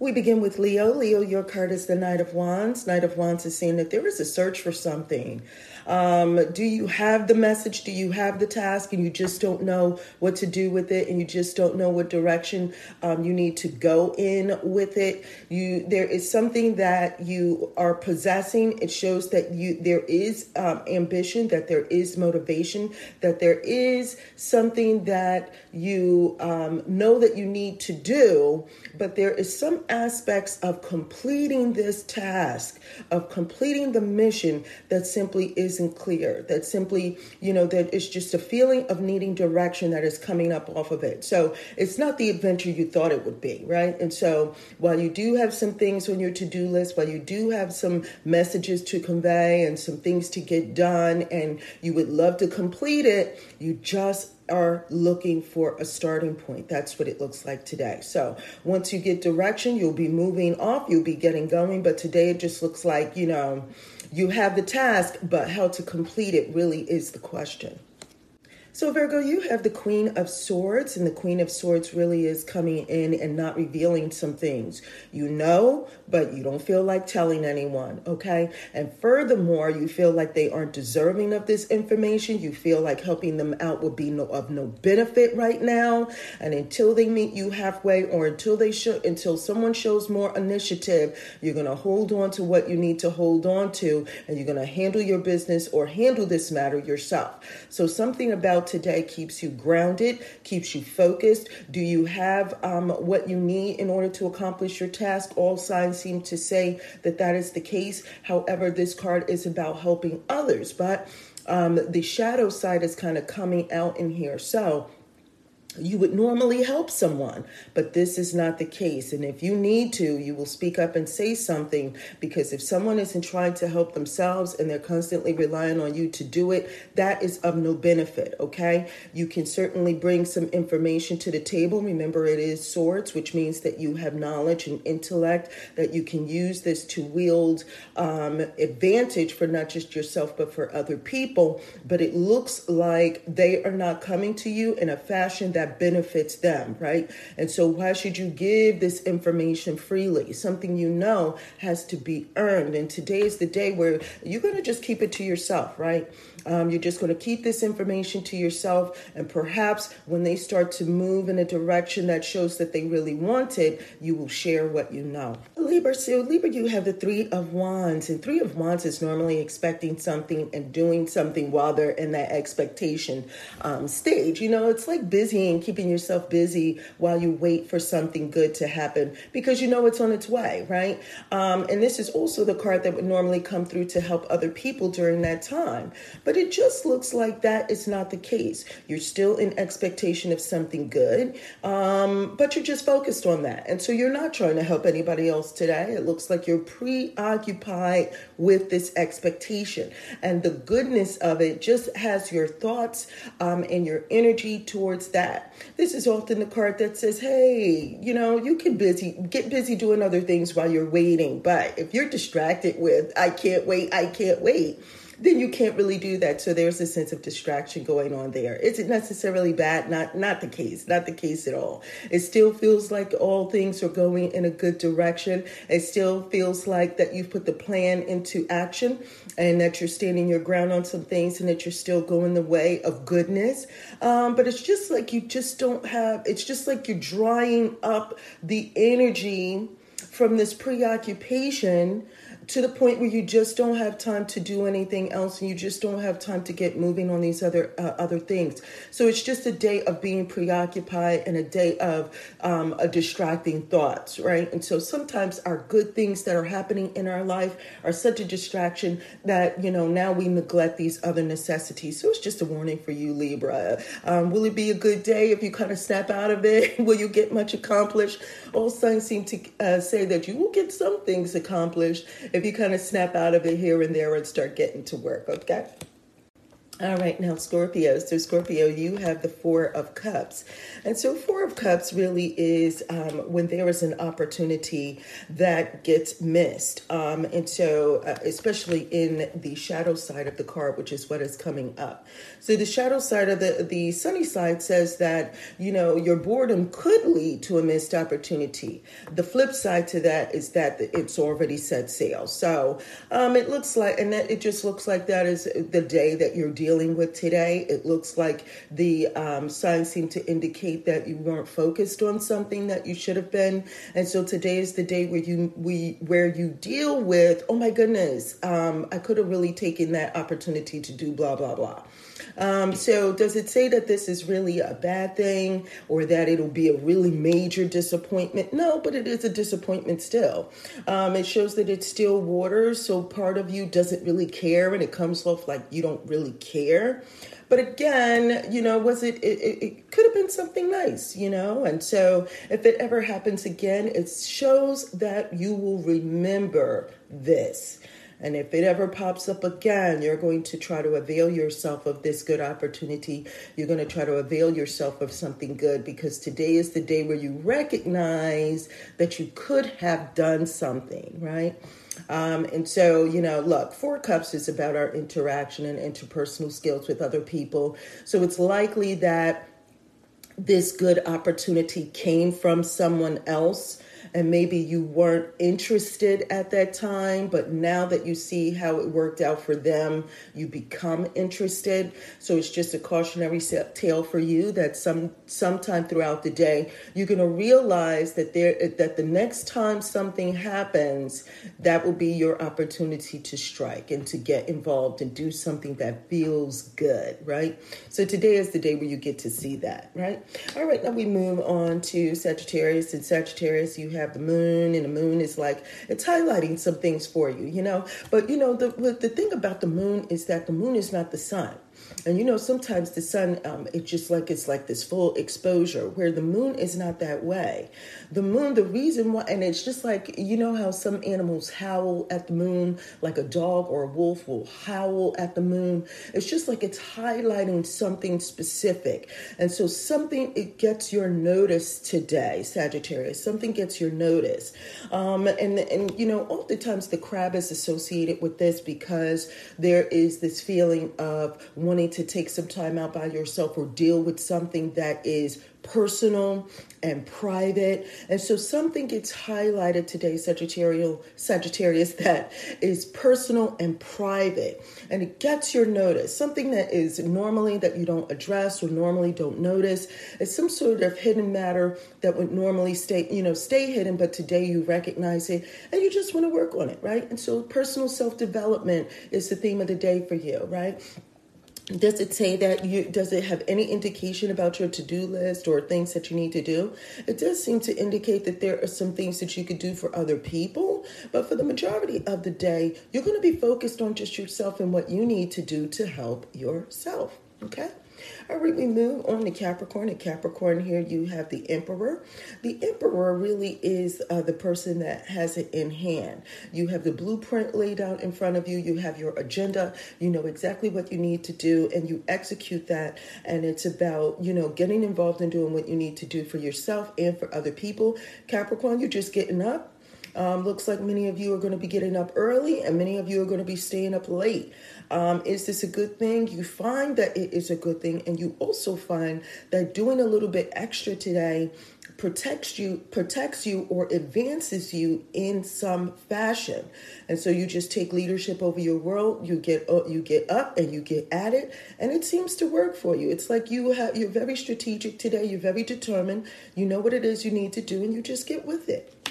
We begin with Leo. Leo, your card is the Knight of Wands. Knight of Wands is saying that there is a search for something. Um, do you have the message? Do you have the task and you just don't know what to do with it and you just don't know what direction um, you need to go in with it? You there is something that you are possessing. It shows that you there is um, ambition, that there is motivation, that there is something that you um, know that you need to do, but there is some aspects of completing this task, of completing the mission that simply is isn't clear, that simply, you know, that it's just a feeling of needing direction that is coming up off of it. So it's not the adventure you thought it would be, right? And so while you do have some things on your to do list, while you do have some messages to convey and some things to get done, and you would love to complete it, you just are looking for a starting point. That's what it looks like today. So once you get direction, you'll be moving off, you'll be getting going. But today it just looks like, you know, you have the task, but how to complete it really is the question. So, Virgo, you have the Queen of Swords, and the Queen of Swords really is coming in and not revealing some things. You know, but you don't feel like telling anyone, okay? And furthermore, you feel like they aren't deserving of this information. You feel like helping them out would be no, of no benefit right now. And until they meet you halfway, or until they show, until someone shows more initiative, you're gonna hold on to what you need to hold on to, and you're gonna handle your business or handle this matter yourself. So, something about today keeps you grounded, keeps you focused? Do you have um, what you need in order to accomplish your task? All signs seem to say that that is the case. However, this card is about helping others, but um, the shadow side is kind of coming out in here. So, you would normally help someone, but this is not the case. And if you need to, you will speak up and say something because if someone isn't trying to help themselves and they're constantly relying on you to do it, that is of no benefit, okay? You can certainly bring some information to the table. Remember, it is swords, which means that you have knowledge and intellect, that you can use this to wield um, advantage for not just yourself, but for other people. But it looks like they are not coming to you in a fashion that that benefits them, right? And so, why should you give this information freely? Something you know has to be earned. And today is the day where you're going to just keep it to yourself, right? Um, you're just going to keep this information to yourself, and perhaps when they start to move in a direction that shows that they really want it, you will share what you know. Libra, so Libra, you have the Three of Wands, and Three of Wands is normally expecting something and doing something while they're in that expectation um, stage. You know, it's like busy and keeping yourself busy while you wait for something good to happen because you know it's on its way, right? Um, and this is also the card that would normally come through to help other people during that time. But it just looks like that is not the case. You're still in expectation of something good, um, but you're just focused on that. And so you're not trying to help anybody else today. It looks like you're preoccupied with this expectation. And the goodness of it just has your thoughts um, and your energy towards that. This is often the card that says, hey, you know, you can busy get busy doing other things while you're waiting. But if you're distracted with, I can't wait, I can't wait then you can't really do that. So there's a sense of distraction going on there. Is it necessarily bad? Not not the case. Not the case at all. It still feels like all things are going in a good direction. It still feels like that you've put the plan into action and that you're standing your ground on some things and that you're still going the way of goodness. Um, but it's just like you just don't have. It's just like you're drying up the energy from this preoccupation to the point where you just don't have time to do anything else and you just don't have time to get moving on these other uh, other things. So it's just a day of being preoccupied and a day of um, a distracting thoughts right? And so sometimes our good things that are happening in our life are such a distraction that you know now we neglect these other necessities. So it's just a warning for you libra. Um, will it be a good day if you kind of snap out of it? Will you get much accomplished? All signs seem to uh, say that you will get some things accomplished if you kind of snap out of it here and there and start getting to work, okay? All right, now Scorpio. So, Scorpio, you have the Four of Cups. And so, Four of Cups really is um, when there is an opportunity that gets missed. Um, and so, uh, especially in the shadow side of the card, which is what is coming up. So, the shadow side of the, the sunny side says that, you know, your boredom could lead to a missed opportunity. The flip side to that is that it's already set sail. So, um, it looks like, and that it just looks like that is the day that you're dealing with today. It looks like the um, signs seem to indicate that you weren't focused on something that you should have been, and so today is the day where you we where you deal with. Oh my goodness, um, I could have really taken that opportunity to do blah blah blah. Um, so, does it say that this is really a bad thing or that it'll be a really major disappointment? No, but it is a disappointment still. Um, it shows that it's still water, so part of you doesn't really care and it comes off like you don't really care. But again, you know, was it, it, it could have been something nice, you know? And so if it ever happens again, it shows that you will remember this. And if it ever pops up again, you're going to try to avail yourself of this good opportunity. You're going to try to avail yourself of something good because today is the day where you recognize that you could have done something, right? Um, and so, you know, look, Four Cups is about our interaction and interpersonal skills with other people. So it's likely that this good opportunity came from someone else and maybe you weren't interested at that time, but now that you see how it worked out for them, you become interested. So it's just a cautionary tale for you that some sometime throughout the day you're going to realize that there that the next time something happens, that will be your opportunity to strike and to get involved and do something that feels good, right? So today is the day where you get to see that, right? All right, now we move on to Sagittarius. And Sagittarius, you have have the moon, and the moon is like it's highlighting some things for you, you know. But you know, the the thing about the moon is that the moon is not the sun. And you know, sometimes the sun, um, it's just like it's like this full exposure, where the moon is not that way. The moon, the reason why, and it's just like you know how some animals howl at the moon, like a dog or a wolf will howl at the moon. It's just like it's highlighting something specific, and so something it gets your notice today, Sagittarius. Something gets your notice, um, and and you know, oftentimes the crab is associated with this because there is this feeling of wanting to take some time out by yourself or deal with something that is personal and private. And so something gets highlighted today, Sagittarius, Sagittarius, that is personal and private. And it gets your notice. Something that is normally that you don't address or normally don't notice. It's some sort of hidden matter that would normally stay, you know, stay hidden, but today you recognize it and you just want to work on it, right? And so personal self-development is the theme of the day for you, right? Does it say that you does it have any indication about your to-do list or things that you need to do? It does seem to indicate that there are some things that you could do for other people but for the majority of the day you're going to be focused on just yourself and what you need to do to help yourself okay all right, we move on to Capricorn. At Capricorn, here you have the Emperor. The Emperor really is uh, the person that has it in hand. You have the blueprint laid out in front of you, you have your agenda, you know exactly what you need to do, and you execute that. And it's about, you know, getting involved in doing what you need to do for yourself and for other people. Capricorn, you're just getting up. Um, looks like many of you are going to be getting up early and many of you are going to be staying up late. Um, is this a good thing? You find that it is a good thing, and you also find that doing a little bit extra today protects you protects you or advances you in some fashion and so you just take leadership over your world you get uh, you get up and you get at it and it seems to work for you it's like you have you're very strategic today you're very determined you know what it is you need to do and you just get with it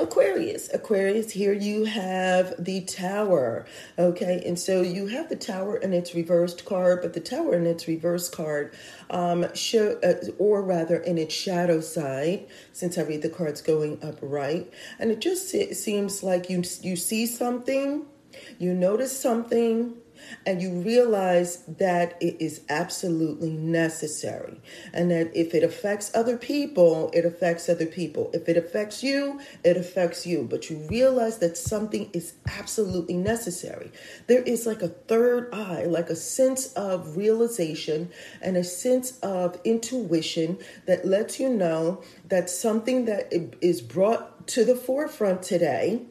Aquarius, Aquarius, here you have the tower. Okay, and so you have the tower in its reversed card, but the tower in its reverse card, um, show, uh, or rather in its shadow side, since I read the cards going upright, and it just it seems like you you see something, you notice something, and you realize that it is absolutely necessary and that if it affects other people, it affects other people. If it affects you, it affects you. But you realize that something is absolutely necessary. There is like a third eye, like a sense of realization and a sense of intuition that lets you know that something that is brought to the forefront today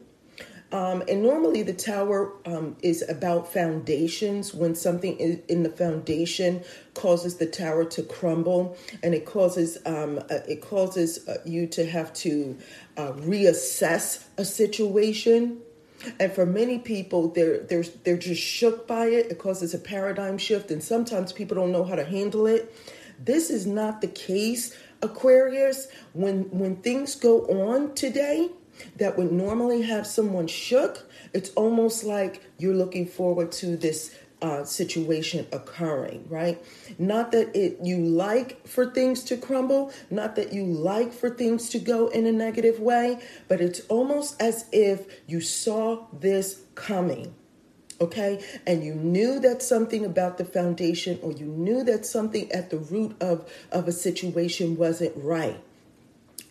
um, and normally, the tower um, is about foundations. When something in the foundation causes the tower to crumble, and it causes um, uh, it causes uh, you to have to uh, reassess a situation. And for many people, they're they're they're just shook by it. It causes a paradigm shift, and sometimes people don't know how to handle it. This is not the case, Aquarius. When when things go on today that would normally have someone shook, it's almost like you're looking forward to this uh, situation occurring, right? Not that it you like for things to crumble, not that you like for things to go in a negative way, but it's almost as if you saw this coming. Okay, and you knew that something about the foundation, or you knew that something at the root of, of a situation wasn't right.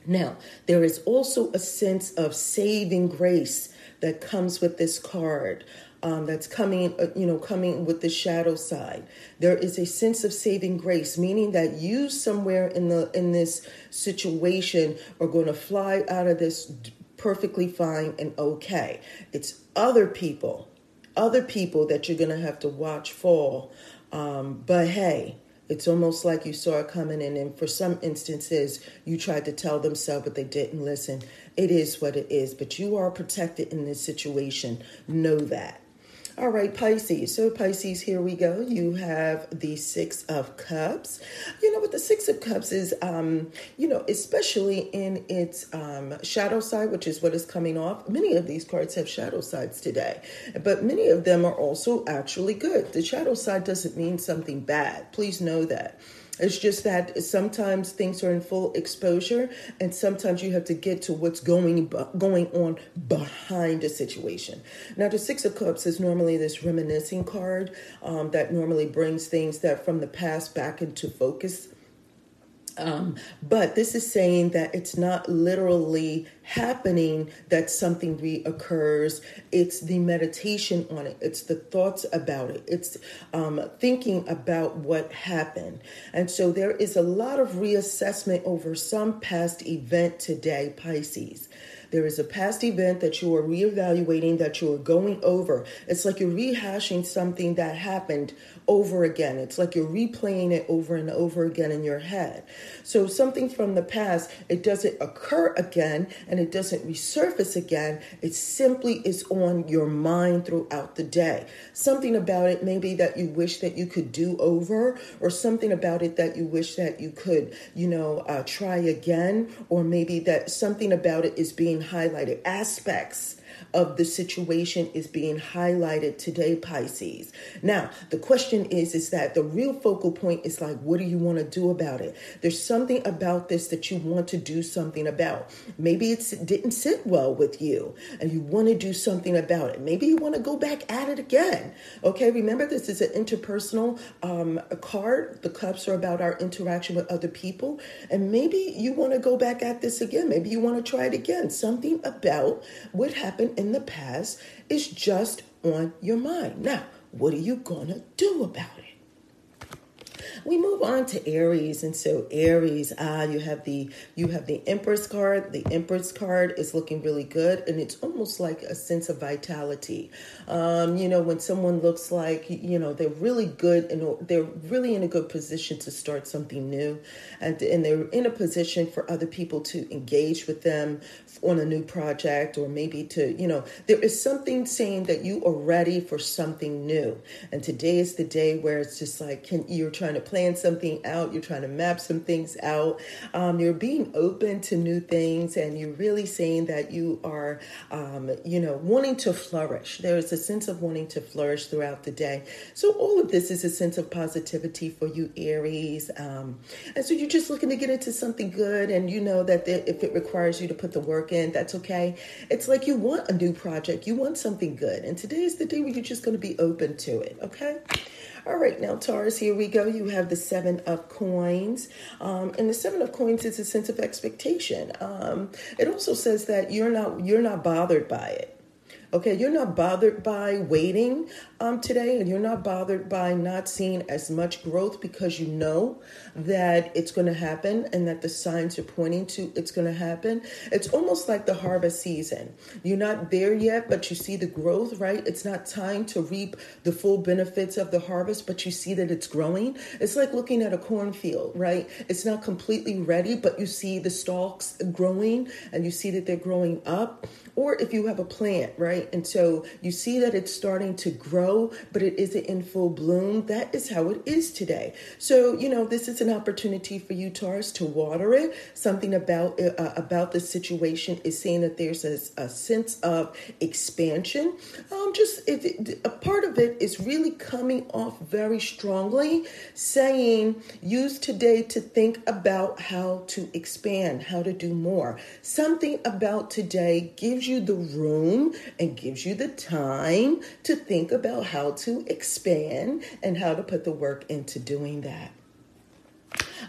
Now, there is also a sense of saving grace that comes with this card. Um, that's coming, uh, you know, coming with the shadow side. There is a sense of saving grace, meaning that you somewhere in the in this situation are going to fly out of this perfectly fine and okay. It's other people, other people that you're going to have to watch fall. Um, but hey, it's almost like you saw it coming in, and for some instances, you tried to tell them so, but they didn't listen. It is what it is, but you are protected in this situation. Know that. All right, Pisces. So, Pisces, here we go. You have the Six of Cups. You know what the Six of Cups is, um, you know, especially in its um, shadow side, which is what is coming off. Many of these cards have shadow sides today, but many of them are also actually good. The shadow side doesn't mean something bad. Please know that. It's just that sometimes things are in full exposure, and sometimes you have to get to what's going going on behind a situation. Now, the Six of Cups is normally this reminiscing card um, that normally brings things that from the past back into focus um, but this is saying that it's not literally happening that something reoccurs. It's the meditation on it, it's the thoughts about it, it's um, thinking about what happened. And so there is a lot of reassessment over some past event today, Pisces. There is a past event that you are reevaluating, that you are going over. It's like you're rehashing something that happened over again. It's like you're replaying it over and over again in your head. So, something from the past, it doesn't occur again and it doesn't resurface again. It simply is on your mind throughout the day. Something about it, maybe that you wish that you could do over, or something about it that you wish that you could, you know, uh, try again, or maybe that something about it is being highlighted. Aspects of the situation is being highlighted today, Pisces. Now, the question is, is that the real focal point is like, what do you want to do about it? There's something about this that you want to do something about. Maybe it didn't sit well with you and you want to do something about it. Maybe you want to go back at it again. Okay, remember this is an interpersonal um, card. The cups are about our interaction with other people. And maybe you want to go back at this again. Maybe you want to try it again. Something about what happened in the past is just on your mind. Now, what are you going to do about it? We move on to Aries, and so Aries, ah, you have the you have the Empress card. The Empress card is looking really good, and it's almost like a sense of vitality. Um, you know, when someone looks like you know they're really good and they're really in a good position to start something new, and and they're in a position for other people to engage with them on a new project, or maybe to you know there is something saying that you are ready for something new, and today is the day where it's just like can you're trying to plan something out, you're trying to map some things out, um, you're being open to new things, and you're really saying that you are, um, you know, wanting to flourish. There is a sense of wanting to flourish throughout the day. So, all of this is a sense of positivity for you, Aries. Um, and so, you're just looking to get into something good, and you know that if it requires you to put the work in, that's okay. It's like you want a new project, you want something good. And today is the day where you're just going to be open to it, okay? All right, now Taurus, here we go. You have the Seven of Coins, um, and the Seven of Coins is a sense of expectation. Um, it also says that you're not you're not bothered by it. Okay, you're not bothered by waiting um, today, and you're not bothered by not seeing as much growth because you know that it's going to happen and that the signs are pointing to it's going to happen. It's almost like the harvest season. You're not there yet, but you see the growth, right? It's not time to reap the full benefits of the harvest, but you see that it's growing. It's like looking at a cornfield, right? It's not completely ready, but you see the stalks growing and you see that they're growing up. Or if you have a plant, right? Right? And so you see that it's starting to grow, but it isn't in full bloom. That is how it is today. So, you know, this is an opportunity for you, Taurus, to water it. Something about uh, about the situation is saying that there's a, a sense of expansion. Um, just it, a part of it is really coming off very strongly, saying use today to think about how to expand, how to do more. Something about today gives you the room and and gives you the time to think about how to expand and how to put the work into doing that.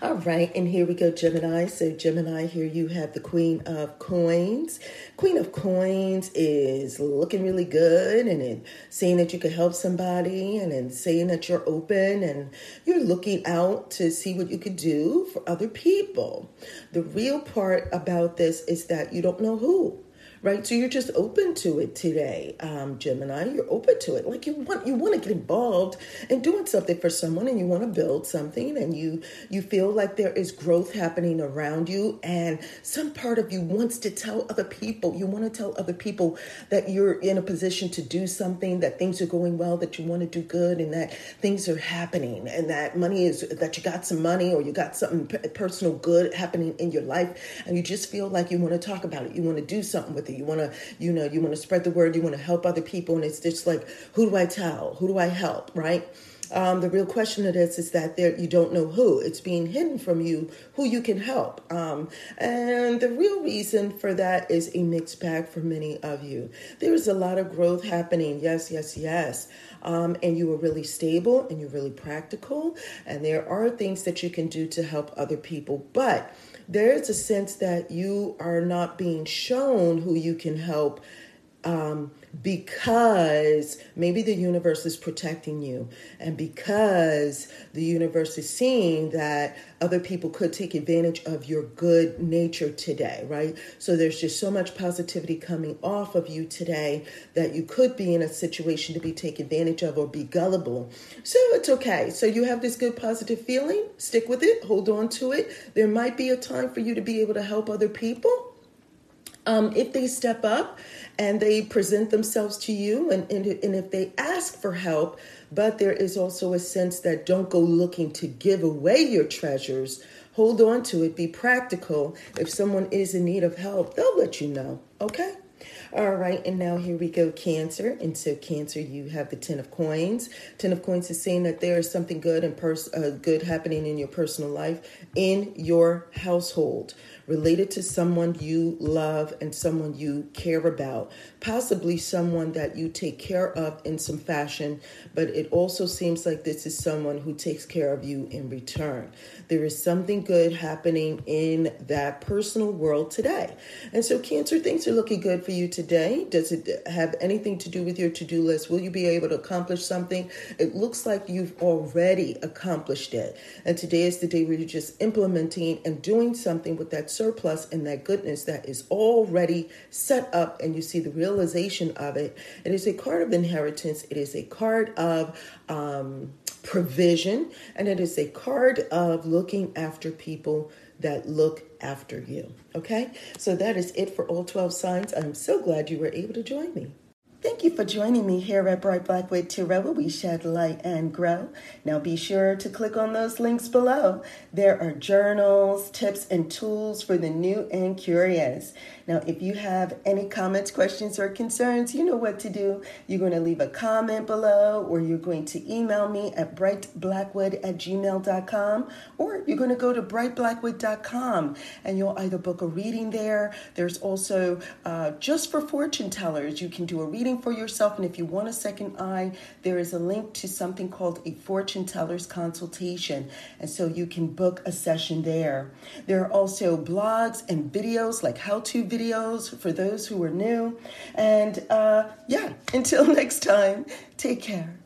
All right, and here we go, Gemini. So, Gemini, here you have the Queen of Coins. Queen of Coins is looking really good and then saying that you can help somebody and then saying that you're open and you're looking out to see what you could do for other people. The real part about this is that you don't know who right? So you're just open to it today, um, Gemini. You're open to it. Like you want you want to get involved in doing something for someone, and you want to build something, and you you feel like there is growth happening around you, and some part of you wants to tell other people. You want to tell other people that you're in a position to do something, that things are going well, that you want to do good, and that things are happening, and that money is that you got some money or you got something personal good happening in your life, and you just feel like you want to talk about it. You want to do something with you want to, you know, you want to spread the word. You want to help other people. And it's just like, who do I tell? Who do I help? Right? Um, the real question of this is that there you don't know who. It's being hidden from you who you can help. Um, and the real reason for that is a mixed bag for many of you. There is a lot of growth happening. Yes, yes, yes. Um, and you are really stable and you're really practical. And there are things that you can do to help other people. But there's a sense that you are not being shown who you can help um, because maybe the universe is protecting you, and because the universe is seeing that other people could take advantage of your good nature today, right? So there's just so much positivity coming off of you today that you could be in a situation to be taken advantage of or be gullible. So it's okay. So you have this good positive feeling, stick with it, hold on to it. There might be a time for you to be able to help other people um, if they step up and they present themselves to you, and, and, and if they ask for help, but there is also a sense that don't go looking to give away your treasures. Hold on to it, be practical. If someone is in need of help, they'll let you know, okay? All right, and now here we go, Cancer. And so, Cancer, you have the Ten of Coins. Ten of Coins is saying that there is something good and pers- uh, good happening in your personal life, in your household related to someone you love and someone you care about, possibly someone that you take care of in some fashion, but it also seems like this is someone who takes care of you in return. There is something good happening in that personal world today. And so, Cancer, things are looking good for you today. Does it have anything to do with your to do list? Will you be able to accomplish something? It looks like you've already accomplished it. And today is the day where you're just implementing and doing something with that surplus and that goodness that is already set up and you see the realization of it. It is a card of inheritance, it is a card of um, provision, and it is a card of looking after people that look after you. Okay, so that is it for all 12 signs. I'm so glad you were able to join me. Thank you for joining me here at Bright Blackwood Tarot, where we shed light and grow. Now be sure to click on those links below. There are journals, tips, and tools for the new and curious. Now, if you have any comments, questions, or concerns, you know what to do. You're going to leave a comment below, or you're going to email me at brightblackwood at gmail.com, or you're going to go to brightblackwood.com and you'll either book a reading there. There's also uh, just for fortune tellers, you can do a reading for yourself. And if you want a second eye, there is a link to something called a fortune teller's consultation. And so you can book a session there. There are also blogs and videos, like how to videos for those who are new. And uh, yeah, until next time, take care.